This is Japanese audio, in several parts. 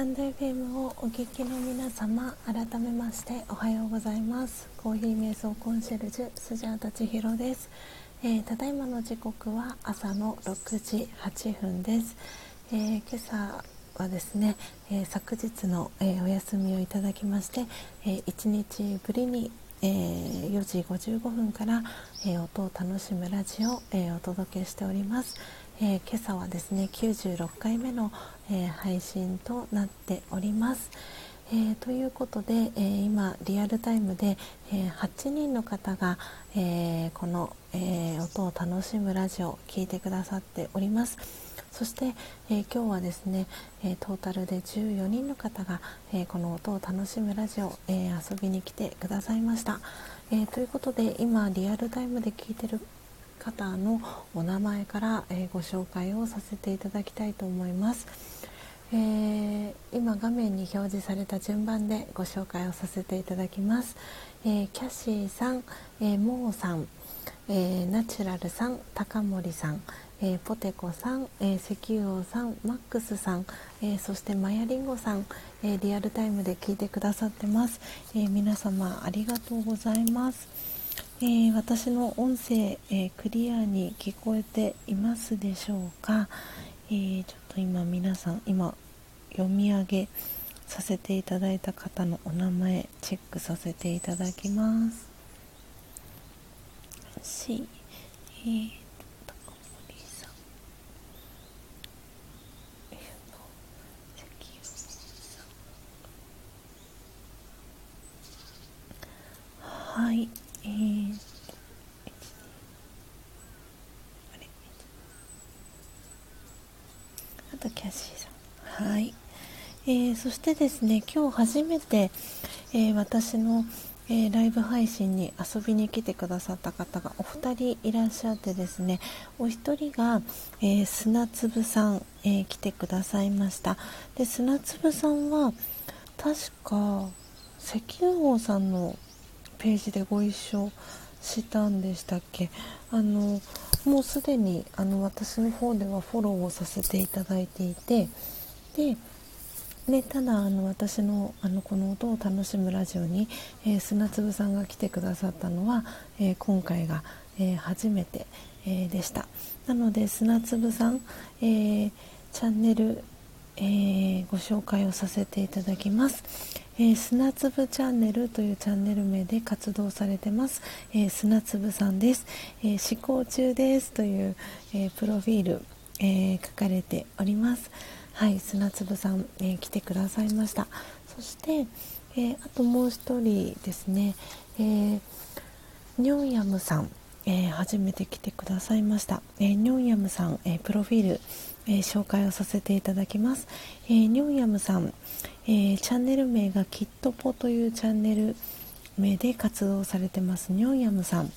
タンド FM をお聞きの皆様改めましておはようございます。コーヒー瞑想コンシェルジュスジャータ千尋です、えー、ただいまの時刻は朝の6時8分です、えー、今朝はですね、えー、昨日の、えお休みをいただきまして、え1日ぶりにえー、4時55分から、えー、音を楽しむラジオ、えー、お届けしております、えー、今朝はですね96回目の、えー、配信となっております。えー、ということで、え、今リアルタイムで、え、8人の方が、えこの、え音を楽しむラジオを聴いてくださっておりますそして、え今日はですね、えトータルで14人の方が、えこの音を楽しむラジオ、え遊びに来てくださいました、えということで今リアルタイムで聞いてる方のお名前から、えー、ご紹介をさせていただきたいと思います、えー、今画面に表示された順番でご紹介をさせていただきます、えー、キャシーさん、えモーさん、えナチュラルさん高森さんえー、ポテコさん、えー、石油王さん、マックスさん、えー、そしてマヤリンゴさん、えリアルタイムで聞いてくださってます、え皆様ありがとうございます。えー、私の音声、えー、クリアに聞こえていますでしょうか、えー、ちょっと今皆さん今読み上げさせていただいた方のお名前チェックさせていただきます。し、えーはい。えー、あとキャシーさん。はい、えー、そしてですね今日初めて、えー、私の、えー、ライブ配信に遊びに来てくださった方がお二人いらっしゃってですねお一人が、えー、砂粒さん、え来てくださいました。で砂粒さんは確か石油王さんのページでご一緒したんでしたっけ？あのもうすでにあの私の方ではフォローをさせていただいていてででただあの私のあのこの音を楽しむラジオに、えー、砂粒さんが来てくださったのは、えー、今回が、えー、初めて、えでした。なので砂粒さん、えチャンネル、えご紹介をさせていただきます、え砂粒チャンネルというチャンネル名で活動されてます、え砂粒さんです、え思考中ですという、えプロフィール、え書かれております。はい砂粒さん、えー、来てくださいました。そして、えー、あともう一人ですね、えー、ニョンヤムさん、え初めて来てくださいました、えニョンヤムさん、えプロフィール、え紹介をさせていただきます、えニョンヤムさん、えチャンネル名がきっとぽというチャンネル名で活動されてますニョンヤムさん。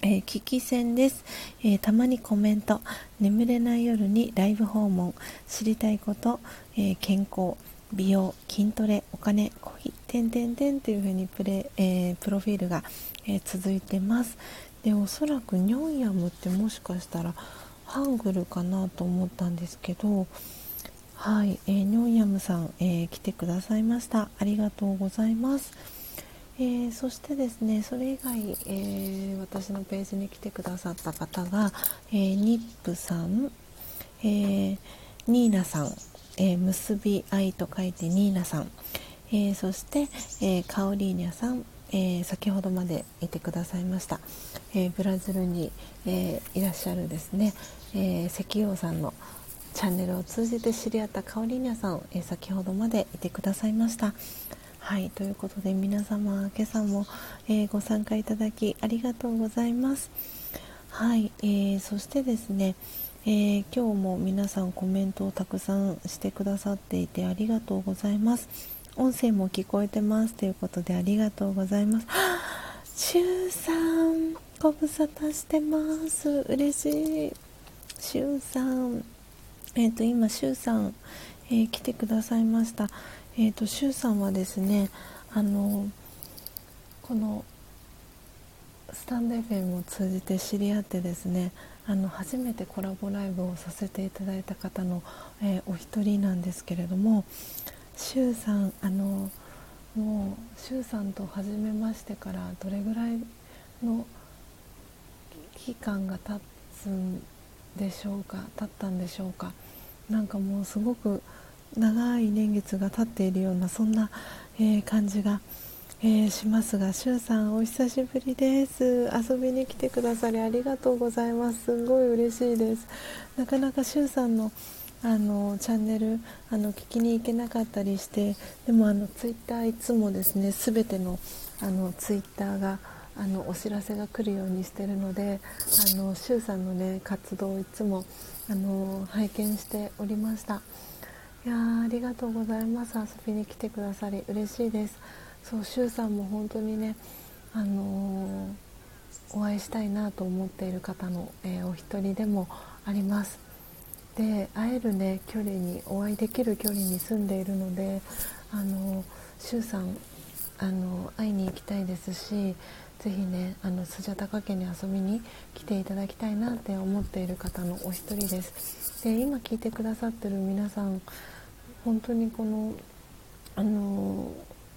えー、聞き戦です、えー、たまにコメント。眠れない夜にライブ訪問。知りたいこと、えー、健康。美容筋トレお金恋点々点というふうにプレ、えプロフィールが、え続いてます。でおそらくニョンヤムってもしかしたらハングルかなと思ったんですけどはい、えニョンヤムさん、え来てくださいました。ありがとうございます。えー、そしてですねそれ以外、え、私のページに来てくださった方が、え、ニップさん、えニーナさん、え結び愛と書いてニーナさん、えそして、えカオリーニャさん、え先ほどまでいてくださいました、えブラジルに、えいらっしゃるですね、え石油王さんのチャンネルを通じて知り合ったカオリーニャさん、え先ほどまでいてくださいました。はいということで皆様今朝も、えー、ご参加いただきありがとうございます。はい、えー、そしてですね、えー、今日も皆さんコメントをたくさんしてくださっていてありがとうございます。音声も聞こえてます。ということでありがとうございます。しゅうさんご無沙汰してます。嬉しい。しゅうさん。えっ、と今しゅうさん、え来てくださいました。えーと、シュウさんはですねあのこのスタンド FM を通じて知り合ってですねあの初めてコラボライブをさせていただいた方の、えー、お一人なんですけれどもシュウさんあのもうシュウさんと初めましてからどれぐらいの期間が経つんでしょうか？経ったんでしょうか？なんかもうすごく長い年月が経っているようなそんな、えー、感じが、えー、しますがしゅうさんお久しぶりです。遊びに来てくださりありがとうございます。すごい嬉しいです。なかなかしゅうさんのあのチャンネルあの聞きに行けなかったりしてでもあのツイッターいつもですね全てのあのツイッターがあのお知らせが来るようにしてるのであのシュウさんのね活動をいつもあの拝見しておりました。いやありがとうございます。遊びに来てくださり嬉しいです。そうしゅうさんも本当にねあのー、お会いしたいなと思っている方の、えー、お一人でもあります。で会えるね距離にお会いできる距離に住んでいるのであのしゅうさんあの会いに行きたいですしぜひねあのスジャタカ家に遊びに来ていただきたいなって思っている方のお一人です。で今聞いてくださってる皆さん本当にこのあの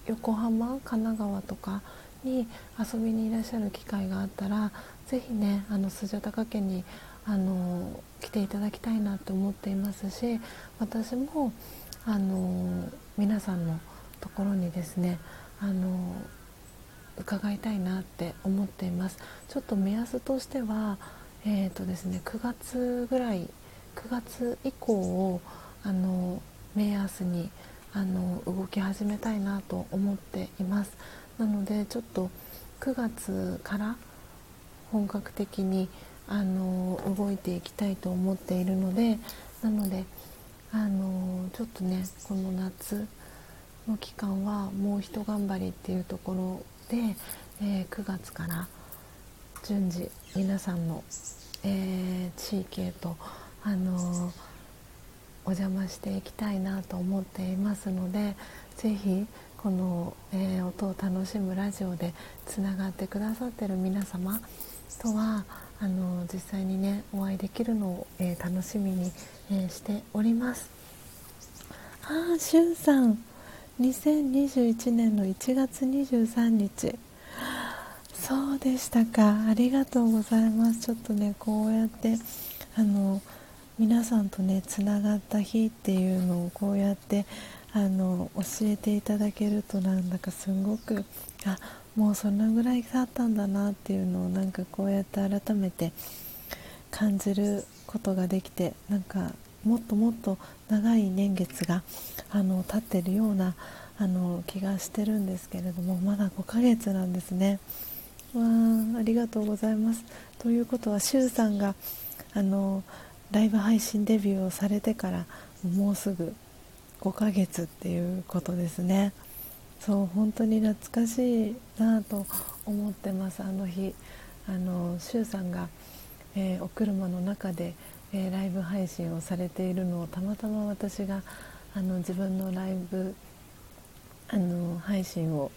横浜神奈川とかに遊びにいらっしゃる機会があったら是非ねあのスジャタカ家にあの来ていただきたいなと思っていますし私もあの皆さんのところにですねあの伺いたいなって思っています。ちょっと目安としてはえーとですね、9月ぐらい9月以降をあの目安にあの動き始めたいなと思っています。なのでちょっと9月から本格的にあの動いていきたいと思っているのでなのであのちょっとねこの夏の期間はもう一頑張りっていうところで、えー、9月から順次皆さんの、えー、地域へと、あのお邪魔していきたいなと思っていますのでぜひこの、えー、音を楽しむラジオでつながってくださってる皆様とはあの実際にねお会いできるのを、え、楽しみに、え、しております。ああしゅんさん。2021年の1月23日そうでしたか。ありがとうございます。ちょっとねこうやってあの皆さんとねつながった日っていうのをこうやってあの教えていただけるとなんだかすごくあもうそんなぐらい経ったんだなっていうのをなんかこうやって改めて感じることができてなんかもっともっと長い年月があの経ってるようなあの気がしてるんですけれどもまだ5ヶ月なんですね。わあありがとうございます。ということはしゅうさんがあのライブ配信デビューをされてからもうすぐ5ヶ月っていうことですねそう本当に懐かしいなと思ってますあの日あの周さんが、えー、お車の中で、えー、ライブ配信をされているのをたまたま私があの自分のライブあの配信を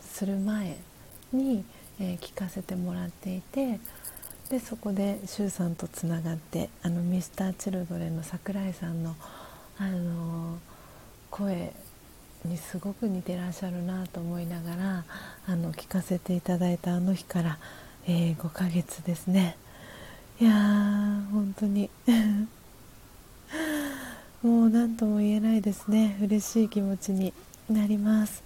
する前に、えー、聞かせてもらっていてでそこで周さんとつながってあの Mr.Children の桜井さんのあの声にすごく似てらっしゃるなと思いながらあの聞かせていただいたあの日から、えー、5ヶ月ですね。いやー本当に。もう何とも言えないですね。嬉しい気持ちになります。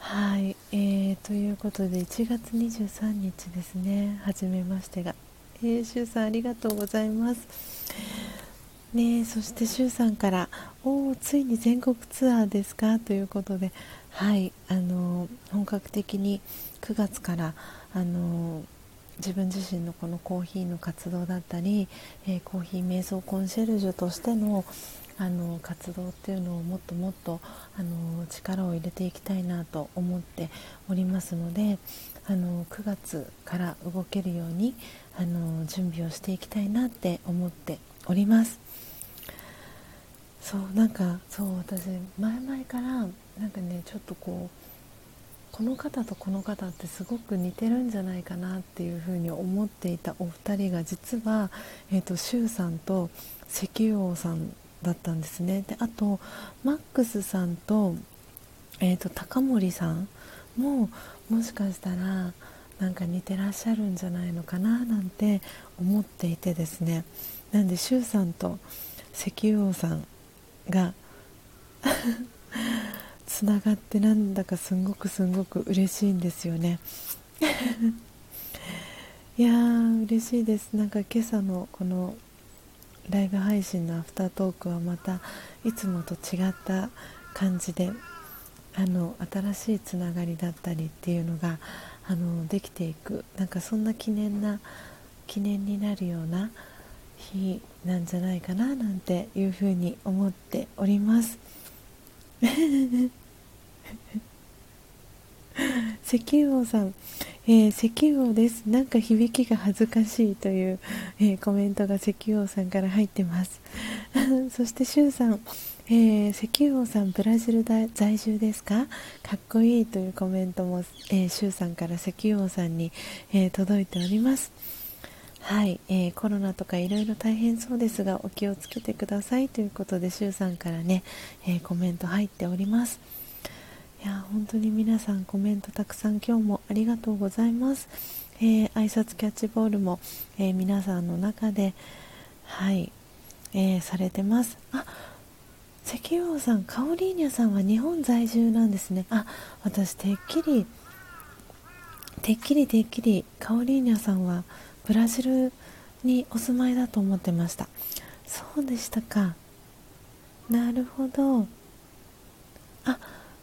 はい、えー、ということで1月23日ですね。初めましてが。えー、しゅうさんありがとうございます。ねそしてしゅうさんから「おおついに全国ツアーですか?」ということで。はい。あの本格的に9月からあの自分自身のこのコーヒーの活動だったり、えー、コーヒー瞑想コンシェルジュとしてのあの活動っていうのをもっともっとあの力を入れていきたいなと思っておりますのであの9月から動けるようにあの準備をしていきたいなって思っております。そうなんかそう私前々からなんかねちょっとこうこの方とこの方ってすごく似てるんじゃないかなっていうふうに思っていたお二人が実は、えーと、周さんと石油王さんだったんですね。であとマックスさんと,、えーと、高森さんももしかしたらなんか似てらっしゃるんじゃないのかななんて思っていてですね。なんで周さんと石油王さんが つながってなんだかすんごくすんごく嬉しいんですよね。いやー嬉しいです。なんか今朝のこのライブ配信のアフタートークはまたいつもと違った感じであの新しいつながりだったりっていうのがあのできていくなんかそんな記念な記念になるような日なんじゃないかななんていうふうに思っております石油王さん、えー、石油王です。なんか響きが恥ずかしいという、えー、コメントが石油王さんから入ってます。そしてシュウさん、えー、石油王さんブラジル在住ですか？かっこいいというコメントも、えー、シュウさんから石油王さんに、え届いております。はい、えー、コロナとかいろいろ大変そうですがお気をつけてくださいということでしゅうさんからね、えー、コメント入っております。いや本当に皆さんコメントたくさん今日もありがとうございます、えー、挨拶キャッチボールも、え皆さんの中ではい、えされてます。あ石油王さんカオリーニャさんは日本在住なんですね。あ私てっきりてっきりてっきりカオリーニャさんはブラジルにお住まいだと思ってました。そうでしたか。なるほど。あ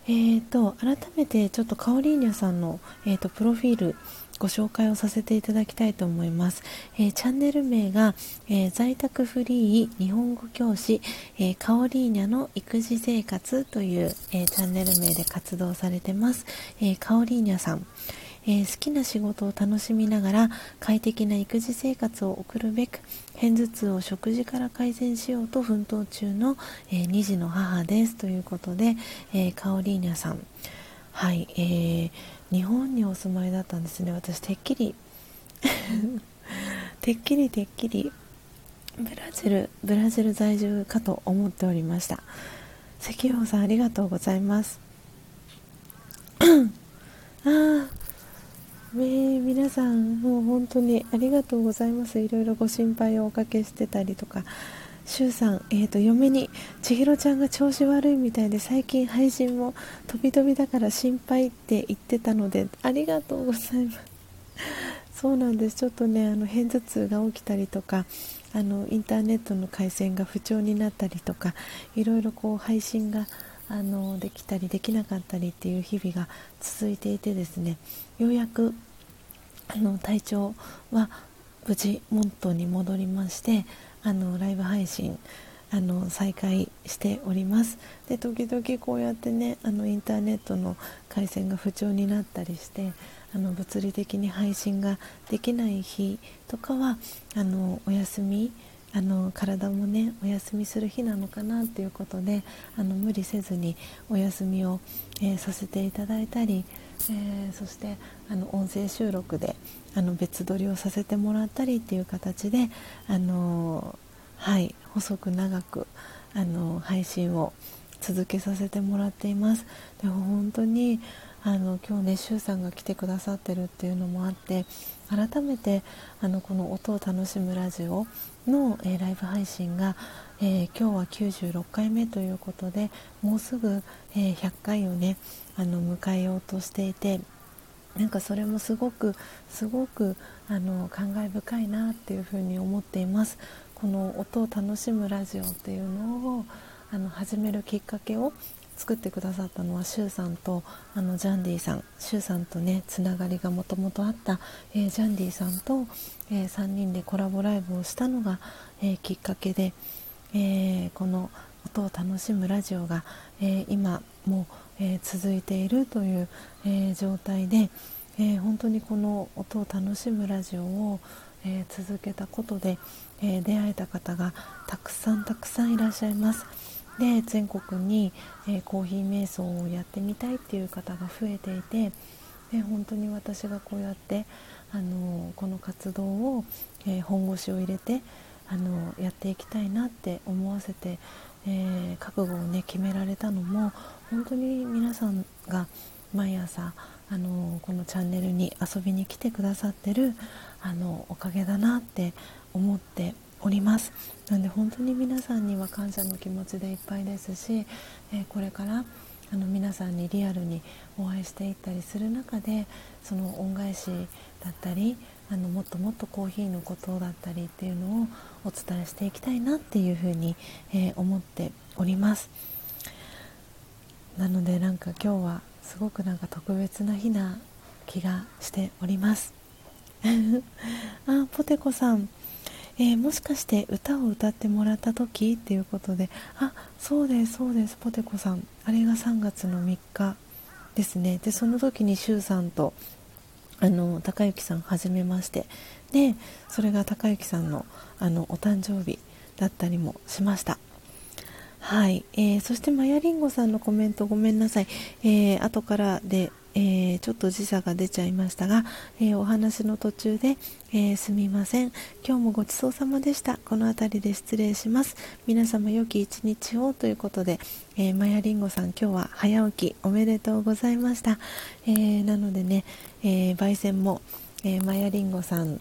えーと、改めてちょっとカオリーニャさんの、えーと、プロフィール、ご紹介をさせていただきたいと思います、えー、チャンネル名が、えー、在宅フリー日本語教師、えー、カオリーニャの育児生活という、えチャンネル名で活動されてます、えカオリーニャさん。えー、好きな仕事を楽しみながら快適な育児生活を送るべく片頭痛を食事から改善しようと奮闘中の、えー、2児の母ですということで、えー、カオリーニャさん。はい、えー、日本にお住まいだったんですね。私てっきり。てっきりてっきり。ブラジルブラジル在住かと思っておりました。石油さんありがとうございます。ああね皆さんもう本当にありがとうございます。いろいろご心配をおかけしてたりとか。しゅうさん、えーと、嫁に千尋ちゃんが調子悪いみたいで最近配信も飛び飛びだから心配って言ってたのでありがとうございます。そうなんです。ちょっとねあの片頭痛が起きたりとかあのインターネットの回線が不調になったりとかいろいろこう配信があのできたりできなかったりっていう日々が続いていてですねようやくあの体調は無事モントに戻りましてあのライブ配信あの再開しております。で時々こうやってねあのインターネットの回線が不調になったりしてあの物理的に配信ができない日とかはあのお休みあの体もねお休みする日なのかなっていうことであの無理せずにお休みを、えー、させていただいたり、えー、そしてあの音声収録であの別撮りをさせてもらったりっていう形で、あのはい細く長く、あの配信を続けさせてもらっています。で本当にあの今日ね周さんが来てくださってるっていうのもあって改めてあのこの音を楽しむラジオの、えー、ライブ配信が、えー、今日は96回目ということでもうすぐ、えー、100回をねあの迎えようとしていてなんかそれもすごくすごくあの感慨深いなっていうふうに思っています。この音を楽しむラジオっていうのをあの始めるきっかけを作ってくださったのはシュウさんとあのジャンディさんシュウさんとねつながりがもともとあった、えー、ジャンディさんと、えー、3人でコラボライブをしたのが、えー、きっかけで、えこの音を楽しむラジオが、え今も、え続いているという、え状態で、え本当にこの音を楽しむラジオを、え続けたことで、え出会えた方がたくさんたくさんいらっしゃいます。で全国に、えー、コーヒー瞑想をやってみたいっていう方が増えていてで本当に私がこうやって、あのこの活動を、えー、本腰を入れて、あのやっていきたいなって思わせて、えー、覚悟をね決められたのも本当に皆さんが毎朝あのこのチャンネルに遊びに来てくださってるあのおかげだなって思っております。なので本当に皆さんには感謝の気持ちでいっぱいですし、えー、これからあの皆さんにリアルにお会いしていったりする中でその恩返しだったりあのもっともっとコーヒーのことだったりっていうのをお伝えしていきたいなっていうふうに、えー、思っております。なのでなんか今日はすごくなんか特別な日な気がしております。あポテコさん。えー、もしかして歌を歌ってもらった時っていうことであそうですそうですポテコさん。あれが3月の3日ですね。でその時に周さんとあの高之さんはじめまして。でそれが高之さんのあのお誕生日だったりもしました。はい、えー、そしてマヤリンゴさんのコメントごめんなさい、えー、後からでえー、ちょっと時差が出ちゃいましたが、えー、お話の途中で、えー、すみません。今日もごちそうさまでした。この辺りで失礼します。皆様良き一日をということで、えマヤリンゴさん今日は早起きおめでとうございました、えなのでね、え焙煎も、えマヤリンゴさん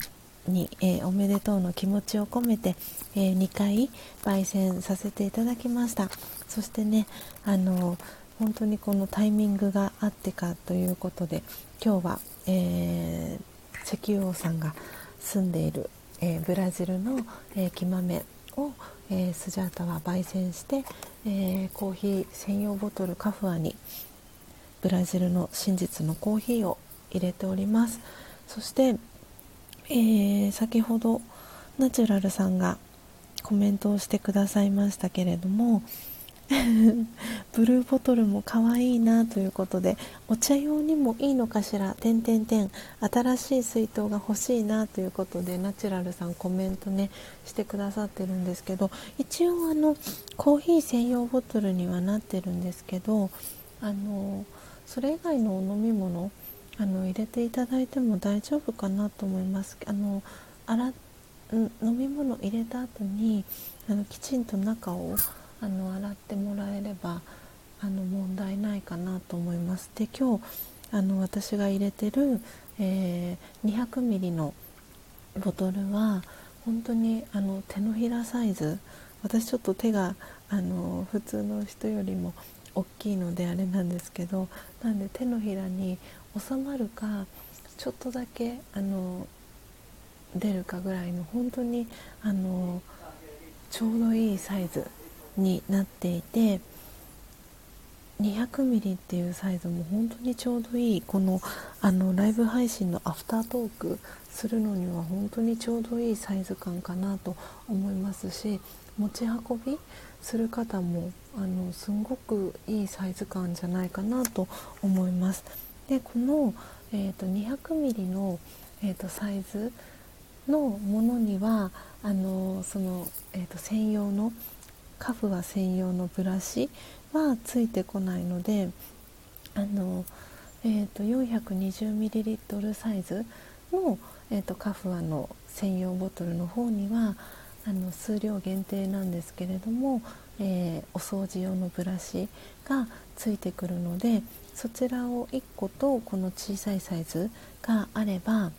に、えー、おめでとうの気持ちを込めて、えー、2回焙煎させていただきました。そしてねあの本当にこのタイミングがあってかということで今日は、えー、石油王さんが住んでいる、えー、ブラジルの、えー、木豆を、えー、スジャータは焙煎して、えコーヒー専用ボトルカフアにブラジルの真実のコーヒーを入れております。そして、えー、先ほどナチュラルさんがコメントをしてくださいましたけれども ブルーボトルも可愛いなということでお茶用にもいいのかしら？点点点新しい水筒が欲しいなということでナチュラルさんコメントねしてくださってるんですけど一応あのコーヒー専用ボトルにはなってるんですけどあのそれ以外のお飲み物あの入れていただいても大丈夫かなと思います。あの洗飲み物入れた後にあのきちんと中をあの洗ってもらえればあの問題ないかなと思います。で今日あの私が入れてる、えー、200ミリのボトルは本当にあの手のひらサイズ私ちょっと手があの普通の人よりも大きいのであれなんですけどなんで手のひらに収まるかちょっとだけあの出るかぐらいの本当にあのちょうどいいサイズになっていて 200mm っていうサイズも本当にちょうどいいこのあのライブ配信のアフタートークするのには本当にちょうどいいサイズ感かなと思いますし持ち運びする方もあのすんごくいいサイズ感じゃないかなと思います。でこの、えーと、200mm の、えーと、サイズのものにはあのその、えーと専用のカフは専用のブラシはついてこないのであの、えーと、420ml サイズの、えーと、カフアの専用ボトルの方にはあの数量限定なんですけれども、えー、お掃除用のブラシがついてくるのでそちらを1個とこの小さいサイズがあれば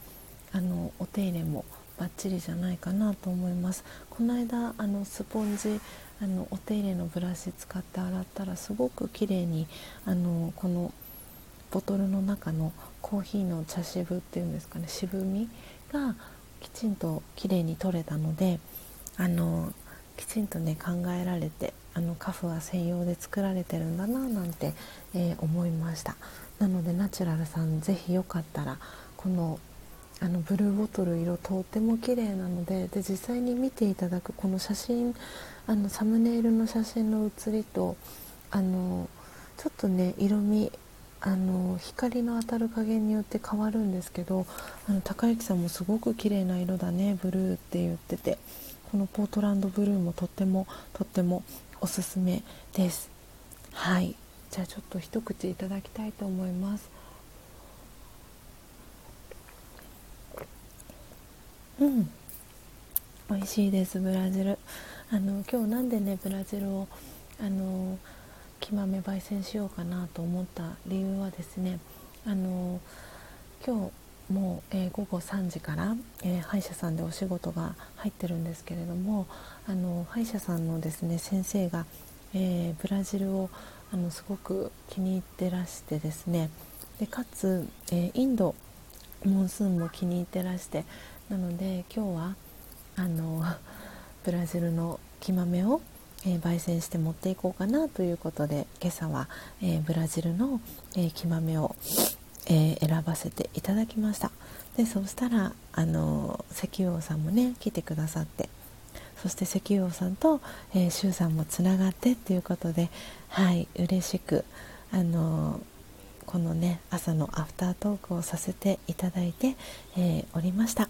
あのお手入れもバッチリじゃないかなと思います。この間あのスポンジあのお手入れのブラシ使って洗ったらすごく綺麗にあのこのボトルの中のコーヒーの茶渋っていうんですかね渋みがきちんと綺麗に取れたのであのきちんとね考えられてあのカフは専用で作られてるんだななんて、えー、思いました。なのでナチュラルさん是非よかったらこのあのブルーボトル色とっても綺麗なのでで実際に見ていただくこの写真あのサムネイルの写真の写りとあのちょっとね色味あの光の当たる加減によって変わるんですけどあの高之さんもすごく綺麗な色だねブルーって言っててこのポートランドブルーもとってもとってもおすすめです。はい。じゃあちょっと一口いただきたいと思います。うん。美味しいですブラジル。あの今日なんでねブラジルをあの木豆焙煎しようかなと思った理由はですねあの今日もう、えー、午後3時から、えー、歯医者さんでお仕事が入ってるんですけれどもあの歯医者さんのですね先生が、えー、ブラジルをあのすごく気に入ってらしてですねでかつ、えインドモンスーンも気に入ってらしてなので今日はあのブラジルの木豆を、えー、焙煎して持っていこうかなということで今朝は、えー、ブラジルの、えー、木豆を、え選ばせていただきましたでそうしたらあの石油王さんもね来てくださってそして石油王さんと、えー、周さんもつながってっていうことではい嬉しくあのこのね朝のアフタートークをさせていただいて、えー、おりました。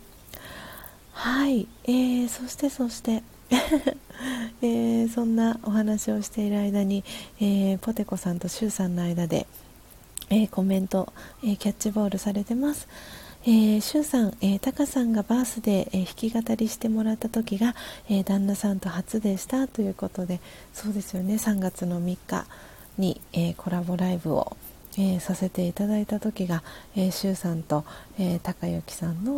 はい、えー、そしてそして。えー、そんなお話をしている間に、えー、ポテコさんとシュウさんの間で、えー、コメント、えキャッチボールされてます。えー、シュウさん、えー、タカさんがバースで、えー、弾き語りしてもらった時が、え旦那さんと初でしたということでそうですよね。3月の3日に、えコラボライブを、えさせていただいた時が、えー、シュウさんと、えー、高之さんの